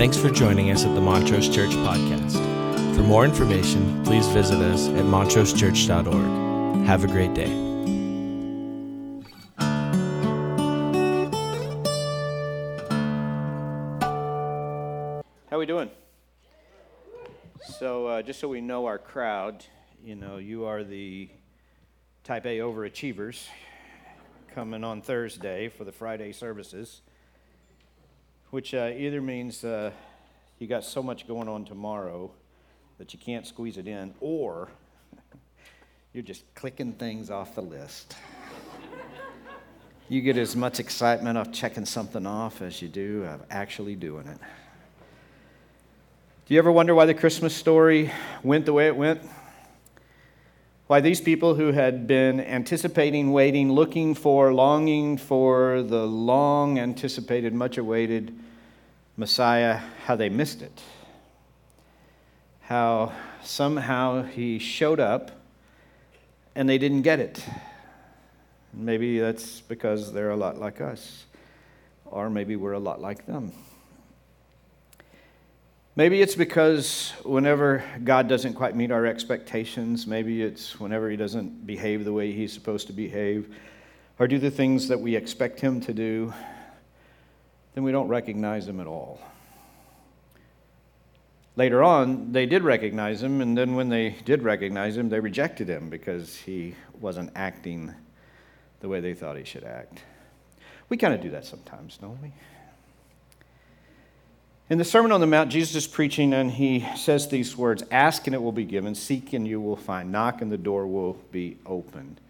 Thanks for joining us at the Montrose Church Podcast. For more information, please visit us at montrosechurch.org. Have a great day. How are we doing? So, uh, just so we know our crowd, you know, you are the type A overachievers coming on Thursday for the Friday services, which uh, either means uh, you got so much going on tomorrow that you can't squeeze it in, or you're just clicking things off the list. you get as much excitement of checking something off as you do of actually doing it. Do you ever wonder why the Christmas story went the way it went? Why these people who had been anticipating, waiting, looking for, longing for the long anticipated, much awaited Messiah, how they missed it? How somehow he showed up and they didn't get it. Maybe that's because they're a lot like us, or maybe we're a lot like them. Maybe it's because whenever God doesn't quite meet our expectations, maybe it's whenever He doesn't behave the way He's supposed to behave, or do the things that we expect Him to do, then we don't recognize Him at all. Later on, they did recognize Him, and then when they did recognize Him, they rejected Him because He wasn't acting the way they thought He should act. We kind of do that sometimes, don't we? In the Sermon on the Mount, Jesus is preaching and he says these words Ask and it will be given, seek and you will find, knock and the door will be opened.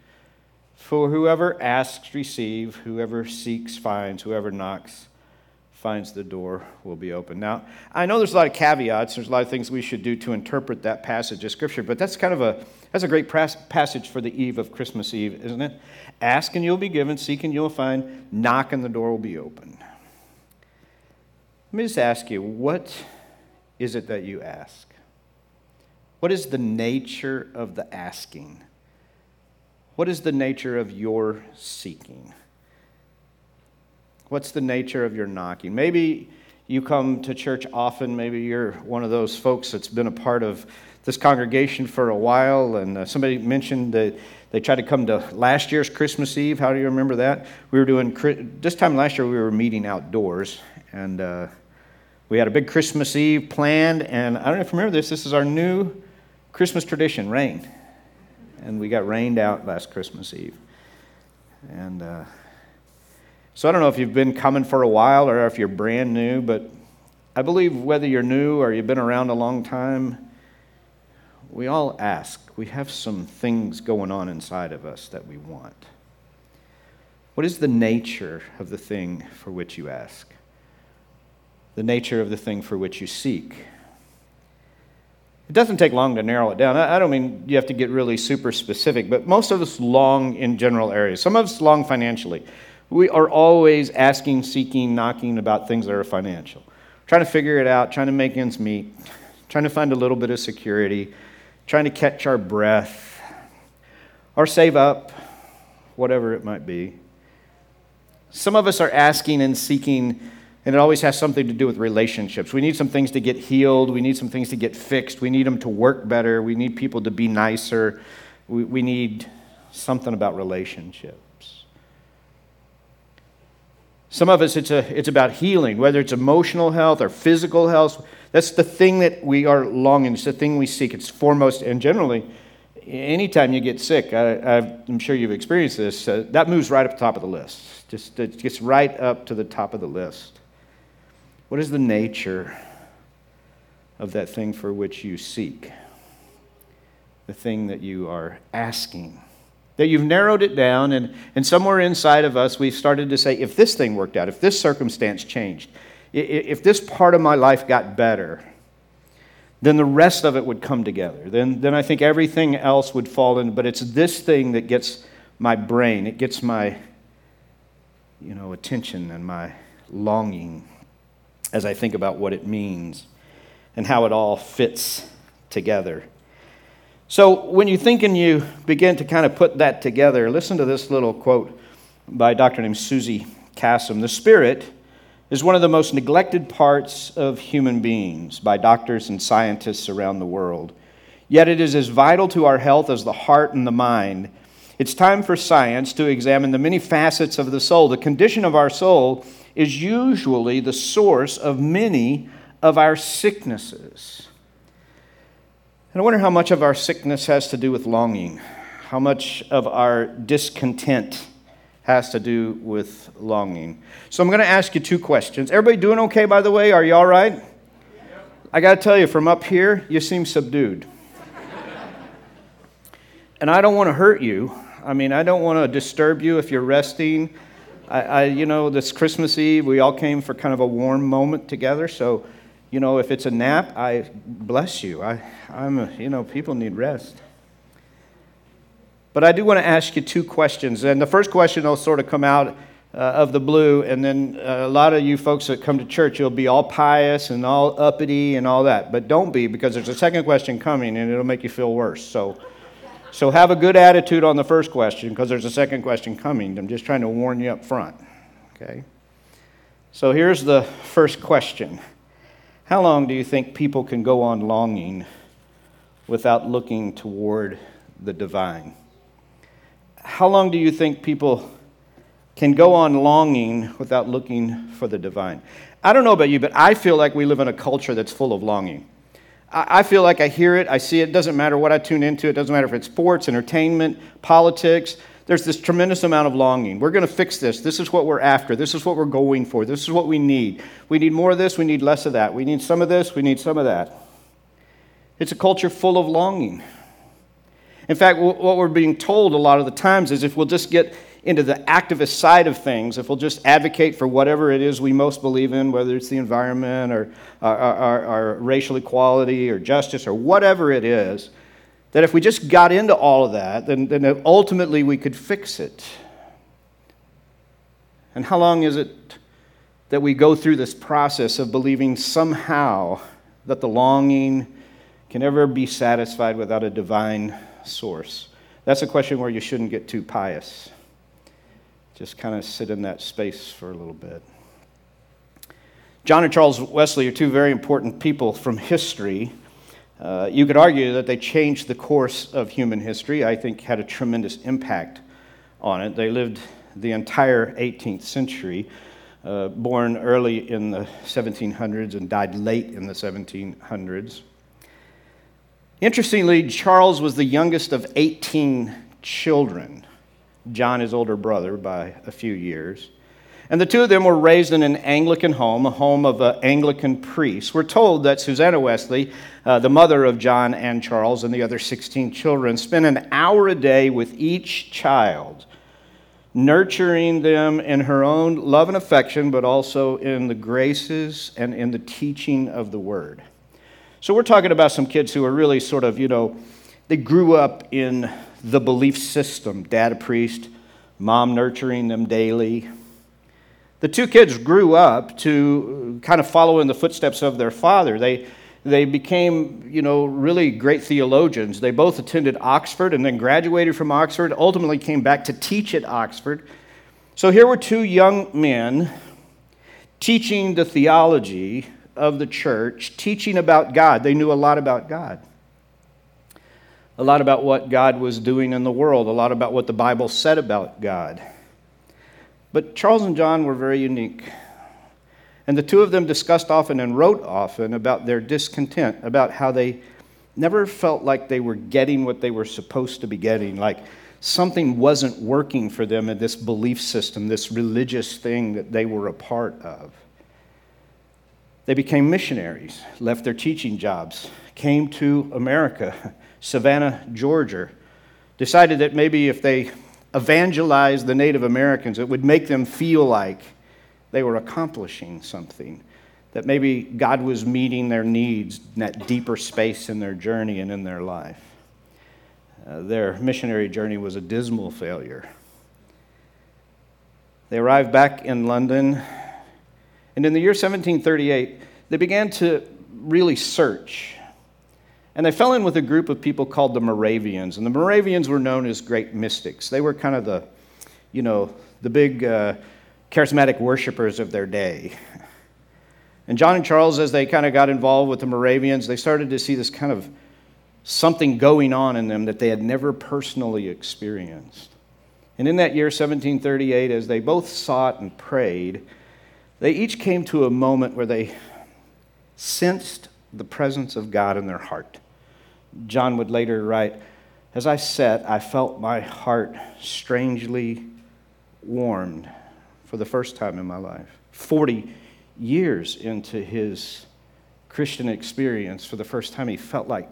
For whoever asks, receive, whoever seeks, finds, whoever knocks, finds the door will be open. Now, I know there's a lot of caveats, there's a lot of things we should do to interpret that passage of Scripture, but that's kind of a that's a great passage for the eve of Christmas Eve, isn't it? Ask and you'll be given, seek and you'll find, knock and the door will be open. Let me just ask you, what is it that you ask? What is the nature of the asking? What is the nature of your seeking? What's the nature of your knocking? Maybe you come to church often. Maybe you're one of those folks that's been a part of this congregation for a while. And uh, somebody mentioned that they tried to come to last year's Christmas Eve. How do you remember that? We were doing, this time last year, we were meeting outdoors. And uh, we had a big Christmas Eve planned, and I don't know if you remember this, this is our new Christmas tradition rain. And we got rained out last Christmas Eve. And uh, so I don't know if you've been coming for a while or if you're brand new, but I believe whether you're new or you've been around a long time, we all ask. We have some things going on inside of us that we want. What is the nature of the thing for which you ask? the nature of the thing for which you seek. It doesn't take long to narrow it down. I don't mean you have to get really super specific, but most of us long in general areas. Some of us long financially. We are always asking, seeking, knocking about things that are financial, trying to figure it out, trying to make ends meet, trying to find a little bit of security, trying to catch our breath, or save up, whatever it might be. Some of us are asking and seeking and it always has something to do with relationships. We need some things to get healed. We need some things to get fixed. We need them to work better. We need people to be nicer. We, we need something about relationships. Some of us, it's, a, it's about healing, whether it's emotional health or physical health. That's the thing that we are longing. It's the thing we seek. It's foremost, and generally, anytime you get sick, I, am sure you've experienced this, uh, that moves right up the top of the list. Just it gets right up to the top of the list. What is the nature of that thing for which you seek? The thing that you are asking? That you've narrowed it down, and, and somewhere inside of us, we've started to say, if this thing worked out, if this circumstance changed, if this part of my life got better, then the rest of it would come together. Then, then I think everything else would fall in. But it's this thing that gets my brain, it gets my you know, attention and my longing as I think about what it means and how it all fits together. So, when you think and you begin to kind of put that together, listen to this little quote by a doctor named Suzy Kassem. The Spirit is one of the most neglected parts of human beings by doctors and scientists around the world. Yet it is as vital to our health as the heart and the mind. It's time for science to examine the many facets of the soul. The condition of our soul is usually the source of many of our sicknesses. And I wonder how much of our sickness has to do with longing, how much of our discontent has to do with longing. So I'm going to ask you two questions. Everybody doing okay, by the way? Are you all right? I got to tell you, from up here, you seem subdued. and I don't want to hurt you. I mean, I don't want to disturb you if you're resting. I, I, you know, this Christmas Eve, we all came for kind of a warm moment together. So, you know, if it's a nap, I bless you. I, I'm, a, you know, people need rest. But I do want to ask you two questions. And the first question will sort of come out uh, of the blue, and then uh, a lot of you folks that come to church, you'll be all pious and all uppity and all that. But don't be, because there's a second question coming, and it'll make you feel worse. So, so have a good attitude on the first question, because there's a second question coming. I'm just trying to warn you up front. Okay? So here's the first question How long do you think people can go on longing without looking toward the divine? how long do you think people can go on longing without looking for the divine? I don't know about you, but I feel like we live in a culture that's full of longing. I feel like I hear it, I see it. It doesn't matter what I tune into, it doesn't matter if it's sports, entertainment, politics. There's this tremendous amount of longing. We're going to fix this. This is what we're after. This is what we're going for. This is what we need. We need more of this, we need less of that. We need some of this, we need some of that. It's a culture full of longing. In fact, what we're being told a lot of the times is if we'll just get into the activist side of things, if we'll just advocate for whatever it is we most believe in, whether it's the environment or our, racial equality or justice or whatever it is, that if we just got into all of that, then, then ultimately we could fix it. And how long is it that we go through this process of believing somehow that the longing can ever be satisfied without a divine source? That's a question where you shouldn't get too pious. Just kind of sit in that space for a little bit. John and Charles Wesley are two very important people from history. Uh, you could argue that they changed the course of human history. I think had a tremendous impact on it. They lived the entire 18th century, uh, born early in the 1700s and died late in the 1700s. Interestingly, Charles was the youngest of 18 children. John, his older brother, by a few years. And the two of them were raised in an Anglican home, a home of an Anglican priest. We're told that Susanna Wesley, uh, the mother of John and Charles and the other 16 children, spent an hour a day with each child, nurturing them in her own love and affection, but also in the graces and in the teaching of the word. So we're talking about some kids who are really sort of, you know, they grew up in the belief system dad a priest, mom nurturing them daily. The two kids grew up to uh, kind of follow in the footsteps of their father. They, they became, you know, really great theologians. They both attended Oxford and then graduated from Oxford, ultimately came back to teach at Oxford. So here were two young men teaching the theology of the church teaching about God. They knew a lot about God, a lot about what God was doing in the world, a lot about what the Bible said about God. But Charles and John were very unique. And the two of them discussed often and wrote often about their discontent, about how they never felt like they were getting what they were supposed to be getting, like something wasn't working for them in this belief system, this religious thing that they were a part of. They became missionaries, left their teaching jobs, came to America, Savannah, Georgia, decided that maybe if they evangelized the Native Americans, it would make them feel like they were accomplishing something, that maybe God was meeting their needs in that deeper space in their journey and in their life. Uh, their missionary journey was a dismal failure. They arrived back in London and in the year 1738, they began to really search. And they fell in with a group of people called the Moravians. And the Moravians were known as great mystics. They were kind of the, you know, the big uh, charismatic worshipers of their day. And John and Charles, as they kind of got involved with the Moravians, they started to see this kind of something going on in them that they had never personally experienced. And in that year, 1738, as they both sought and prayed, they each came to a moment where they sensed the presence of God in their heart. John would later write, As I sat, I felt my heart strangely warmed for the first time in my life. 40 years into his Christian experience, for the first time, he felt like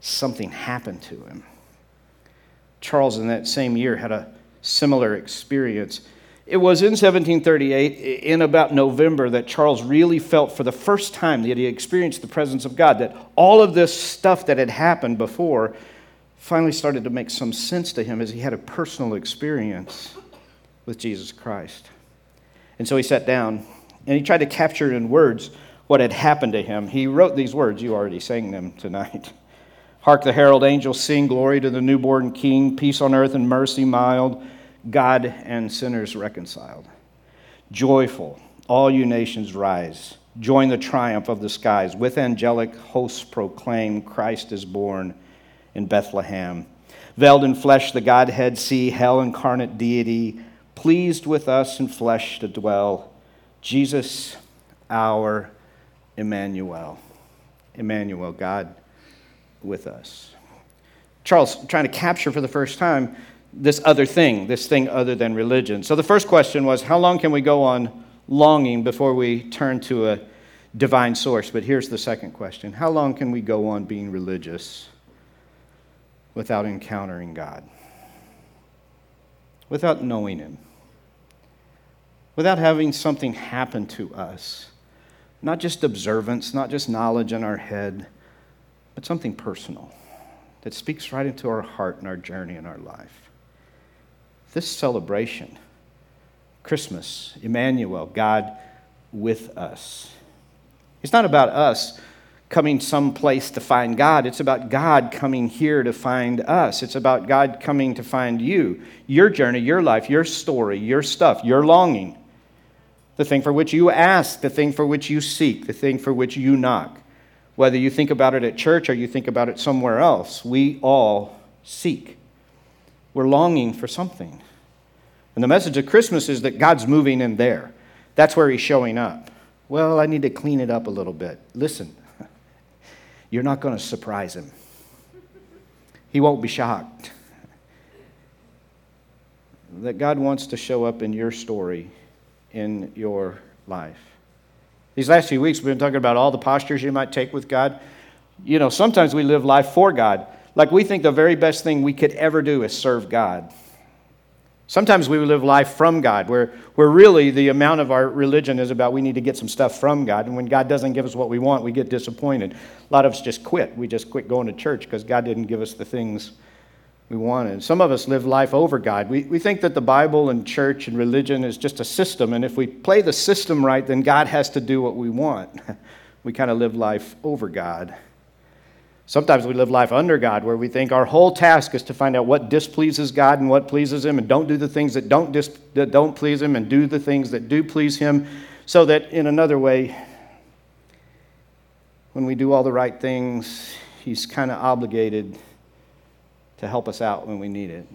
something happened to him. Charles, in that same year, had a similar experience. It was in 1738, in about November, that Charles really felt for the first time that he experienced the presence of God, that all of this stuff that had happened before finally started to make some sense to him as he had a personal experience with Jesus Christ. And so he sat down and he tried to capture in words what had happened to him. He wrote these words, you already sang them tonight. Hark the herald angels sing, Glory to the newborn King, peace on earth and mercy mild, God and sinners reconciled. Joyful, all you nations rise. Join the triumph of the skies. With angelic hosts proclaim Christ is born in Bethlehem. Veiled in flesh, the Godhead see, hell incarnate deity, pleased with us in flesh to dwell. Jesus, our Emmanuel. Emmanuel, God with us. Charles trying to capture for the first time this other thing, this thing other than religion. So the first question was how long can we go on longing before we turn to a divine source? But here's the second question How long can we go on being religious without encountering God? Without knowing Him? Without having something happen to us? Not just observance, not just knowledge in our head but something personal that speaks right into our heart and our journey in our life. This celebration, Christmas, Emmanuel, God with us. It's not about us coming someplace to find God. It's about God coming here to find us. It's about God coming to find you, your journey, your life, your story, your stuff, your longing, the thing for which you ask, the thing for which you seek, the thing for which you knock. Whether you think about it at church or you think about it somewhere else, we all seek. We're longing for something. And the message of Christmas is that God's moving in there. That's where He's showing up. Well, I need to clean it up a little bit. Listen, you're not going to surprise Him, He won't be shocked. That God wants to show up in your story, in your life. These last few weeks, we've been talking about all the postures you might take with God. You know, sometimes we live life for God. Like we think the very best thing we could ever do is serve God. Sometimes we live life from God, where, where really the amount of our religion is about we need to get some stuff from God. And when God doesn't give us what we want, we get disappointed. A lot of us just quit. We just quit going to church because God didn't give us the things we wanted. Some of us live life over God. We, we think that the Bible and church and religion is just a system, and if we play the system right, then God has to do what we want. we kind of live life over God. Sometimes we live life under God, where we think our whole task is to find out what displeases God and what pleases Him, and don't do the things that don't, dis- that don't please Him, and do the things that do please Him, so that in another way, when we do all the right things, He's kind of obligated to help us out when we need it.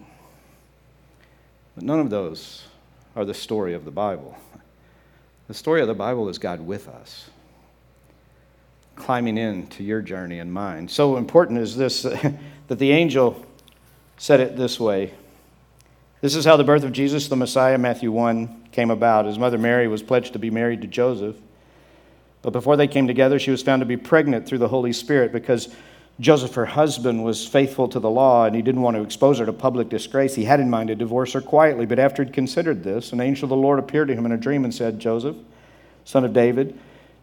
But none of those are the story of the Bible. The story of the Bible is God with us, climbing into your journey and mine. So important is this that the angel said it this way. This is how the birth of Jesus, the Messiah, Matthew 1, came about. His mother Mary was pledged to be married to Joseph. But before they came together, she was found to be pregnant through the Holy Spirit because Joseph, her husband, was faithful to the law and he didn't want to expose her to public disgrace. He had in mind to divorce her quietly, but after he'd considered this, an angel of the Lord appeared to him in a dream and said, Joseph, son of David,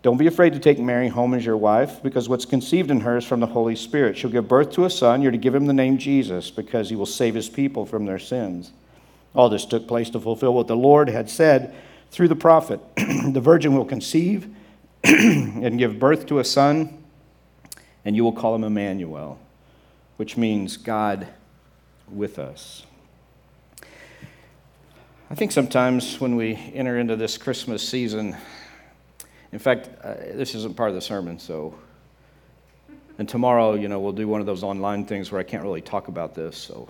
don't be afraid to take Mary home as your wife, because what's conceived in her is from the Holy Spirit. She'll give birth to a son. You're to give him the name Jesus, because he will save his people from their sins. All this took place to fulfill what the Lord had said through the prophet The virgin will conceive and give birth to a son and you will call him Emmanuel, which means God with us. I think sometimes when we enter into this Christmas season, In fact, uh, this isn't part of the sermon, so. And tomorrow, you know, we'll do one of those online things where I can't really talk about this, so.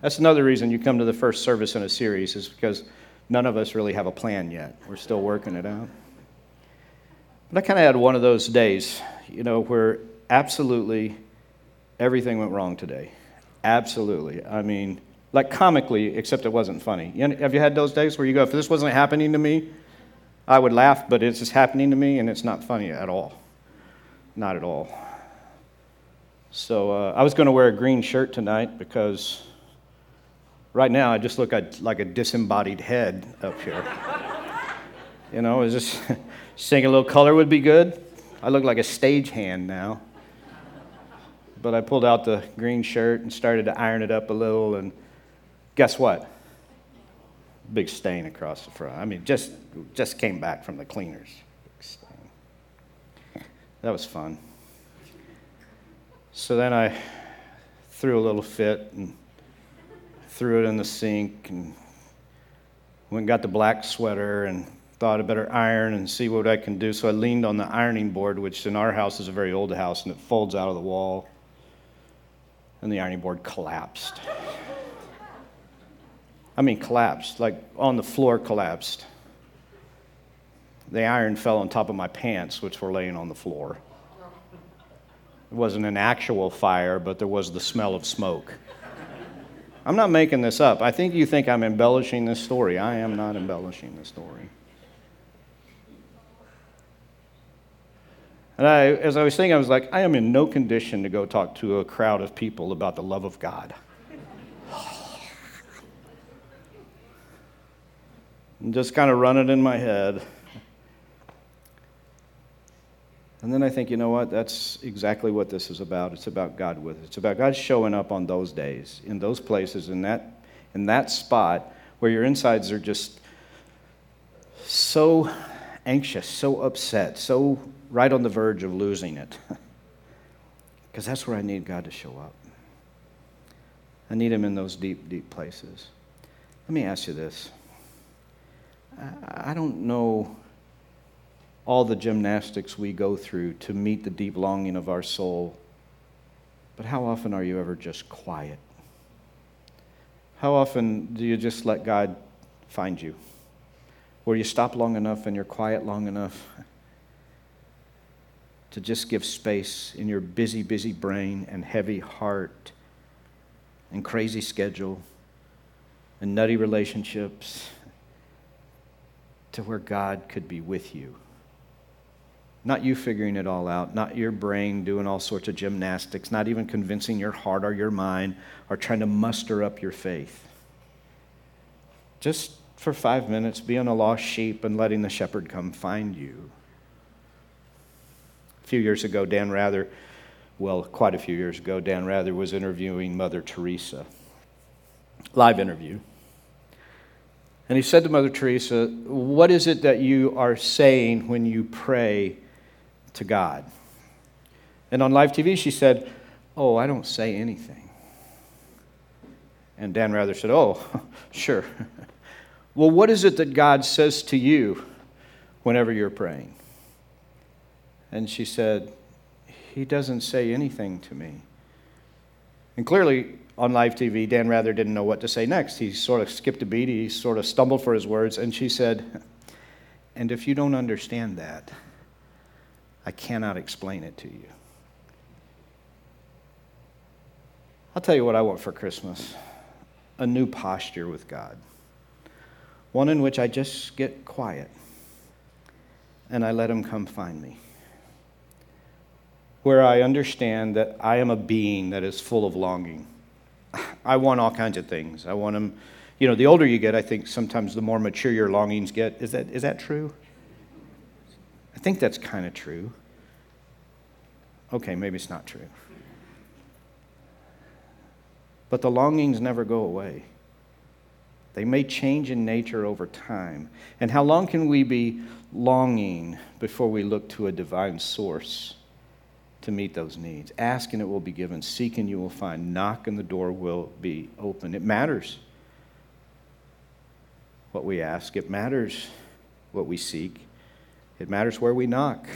That's another reason you come to the first service in a series, is because none of us really have a plan yet. We're still working it out. But I kind of had one of those days, you know, where absolutely everything went wrong today. Absolutely. I mean, like comically, except it wasn't funny. Have you had those days where you go, if this wasn't happening to me, I would laugh, but it's just happening to me and it's not funny at all. Not at all. So uh, I was going to wear a green shirt tonight because right now I just look like a disembodied head up here. you know, is this saying a little color would be good? I look like a stagehand now. But I pulled out the green shirt and started to iron it up a little, and guess what? Big stain across the front. I mean, just just came back from the cleaners. That was fun. So then I threw a little fit and threw it in the sink and went and got the black sweater and thought I better iron and see what I can do. So I leaned on the ironing board, which in our house is a very old house and it folds out of the wall and the ironing board collapsed. I mean, collapsed, like on the floor, collapsed. The iron fell on top of my pants, which were laying on the floor. It wasn't an actual fire, but there was the smell of smoke. I'm not making this up. I think you think I'm embellishing this story. I am not embellishing the story. And I, as I was thinking, I was like, I am in no condition to go talk to a crowd of people about the love of God. And just kind of run it in my head. And then I think, you know what? That's exactly what this is about. It's about God with us. It's about God showing up on those days, in those places, in that, in that spot where your insides are just so anxious, so upset, so right on the verge of losing it. Because that's where I need God to show up. I need Him in those deep, deep places. Let me ask you this I don't know all the gymnastics we go through to meet the deep longing of our soul, but how often are you ever just quiet? How often do you just let God find you? Where you stop long enough and you're quiet long enough to just give space in your busy, busy brain and heavy heart and crazy schedule and nutty relationships to where God could be with you. Not you figuring it all out, not your brain doing all sorts of gymnastics, not even convincing your heart or your mind or trying to muster up your faith. Just for five minutes, being a lost sheep and letting the shepherd come find you. A few years ago, Dan Rather, well, quite a few years ago, Dan Rather was interviewing Mother Teresa. Live interview. And he said to Mother Teresa, What is it that you are saying when you pray to God? And on live TV, she said, Oh, I don't say anything. And Dan Rather said, Oh, sure. well, what is it that God says to you whenever you're praying? And she said, He doesn't say anything to me. And clearly, on live TV, Dan Rather didn't know what to say next. He sort of skipped a beat, he sort of stumbled for his words, and she said, And if you don't understand that, I cannot explain it to you. I'll tell you what I want for Christmas. A new posture with God, one in which I just get quiet and I let Him come find me where I understand that I am a being that is full of longing. I want all kinds of things. I want them, you know, the older you get, I think sometimes the more mature your longings get. Is that, is that true? I think that's kind of true. Okay, maybe it's not true. But the longings never go away. They may change in nature over time. And how long can we be longing before we look to a divine source? To meet those needs. Ask and it will be given. Seek and you will find. Knock and the door will be open. It matters what we ask, it matters what we seek. It matters where we knock.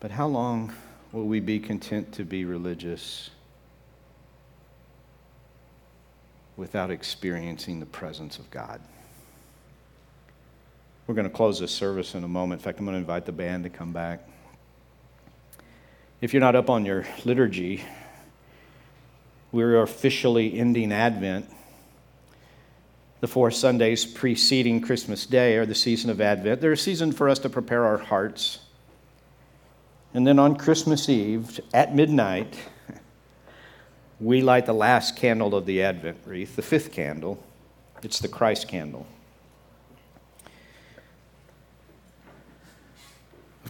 But how long will we be content to be religious without experiencing the presence of God? We're going to close this service in a moment. In fact, I'm going to invite the band to come back. If you're not up on your liturgy, we're officially ending Advent. The four Sundays preceding Christmas Day are the season of Advent. They're a season for us to prepare our hearts. And then on Christmas Eve at midnight, we light the last candle of the Advent wreath, the fifth candle. It's the Christ candle.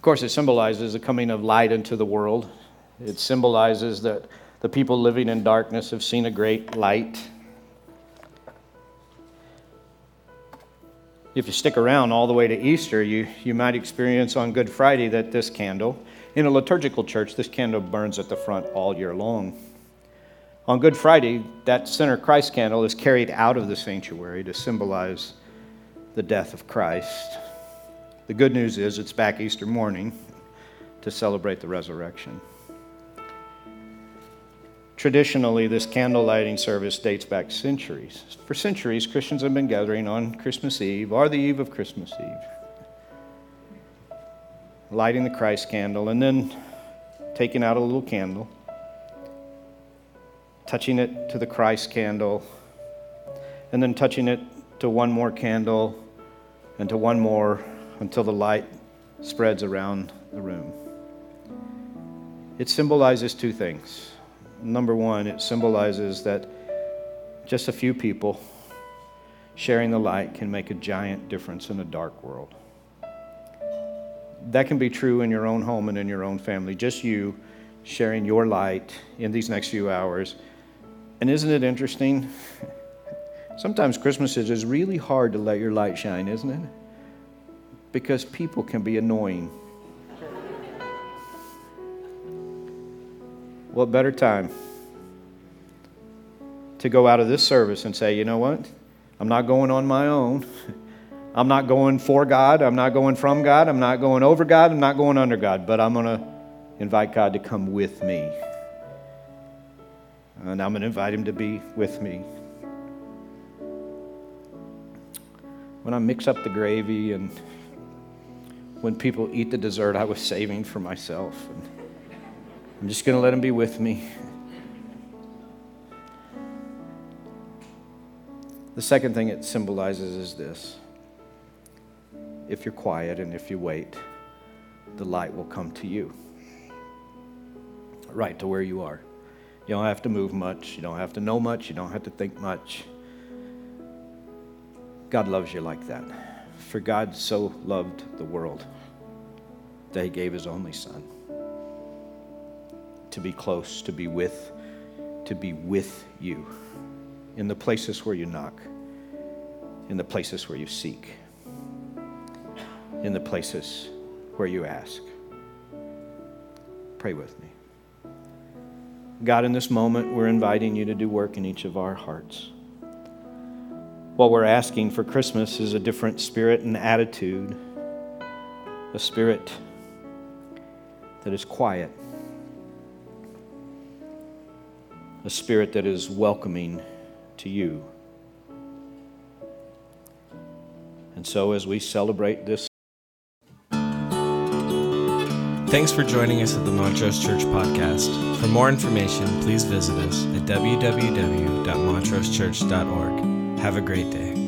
Of course, it symbolizes the coming of light into the world. It symbolizes that the people living in darkness have seen a great light. If you stick around all the way to Easter, you, you might experience on Good Friday that this candle, in a liturgical church, this candle burns at the front all year long. On Good Friday, that center Christ candle is carried out of the sanctuary to symbolize the death of Christ. The good news is it's back Easter morning to celebrate the resurrection. Traditionally, this candle lighting service dates back centuries. For centuries, Christians have been gathering on Christmas Eve or the eve of Christmas Eve, lighting the Christ candle, and then taking out a little candle, touching it to the Christ candle, and then touching it to one more candle and to one more until the light spreads around the room. It symbolizes two things. Number one, it symbolizes that just a few people sharing the light can make a giant difference in a dark world. That can be true in your own home and in your own family. Just you sharing your light in these next few hours. And isn't it interesting? Sometimes Christmas is really hard to let your light shine, isn't it? Because people can be annoying. what better time to go out of this service and say, you know what? I'm not going on my own. I'm not going for God. I'm not going from God. I'm not going over God. I'm not going under God. But I'm going to invite God to come with me. And I'm going to invite Him to be with me. When I mix up the gravy and when people eat the dessert I was saving for myself. And I'm just going to let them be with me. The second thing it symbolizes is this if you're quiet and if you wait, the light will come to you, right to where you are. You don't have to move much, you don't have to know much, you don't have to think much. God loves you like that. For God so loved the world that he gave his only son to be close, to be with, to be with you in the places where you knock, in the places where you seek, in the places where you ask. Pray with me. God, in this moment, we're inviting you to do work in each of our hearts. What we're asking for Christmas is a different spirit and attitude, a spirit that is quiet, a spirit that is welcoming to you. And so, as we celebrate this, Thanks for joining us at the Montrose Church Podcast. For more information, please visit us at www.montrosechurch.org. Have a great day.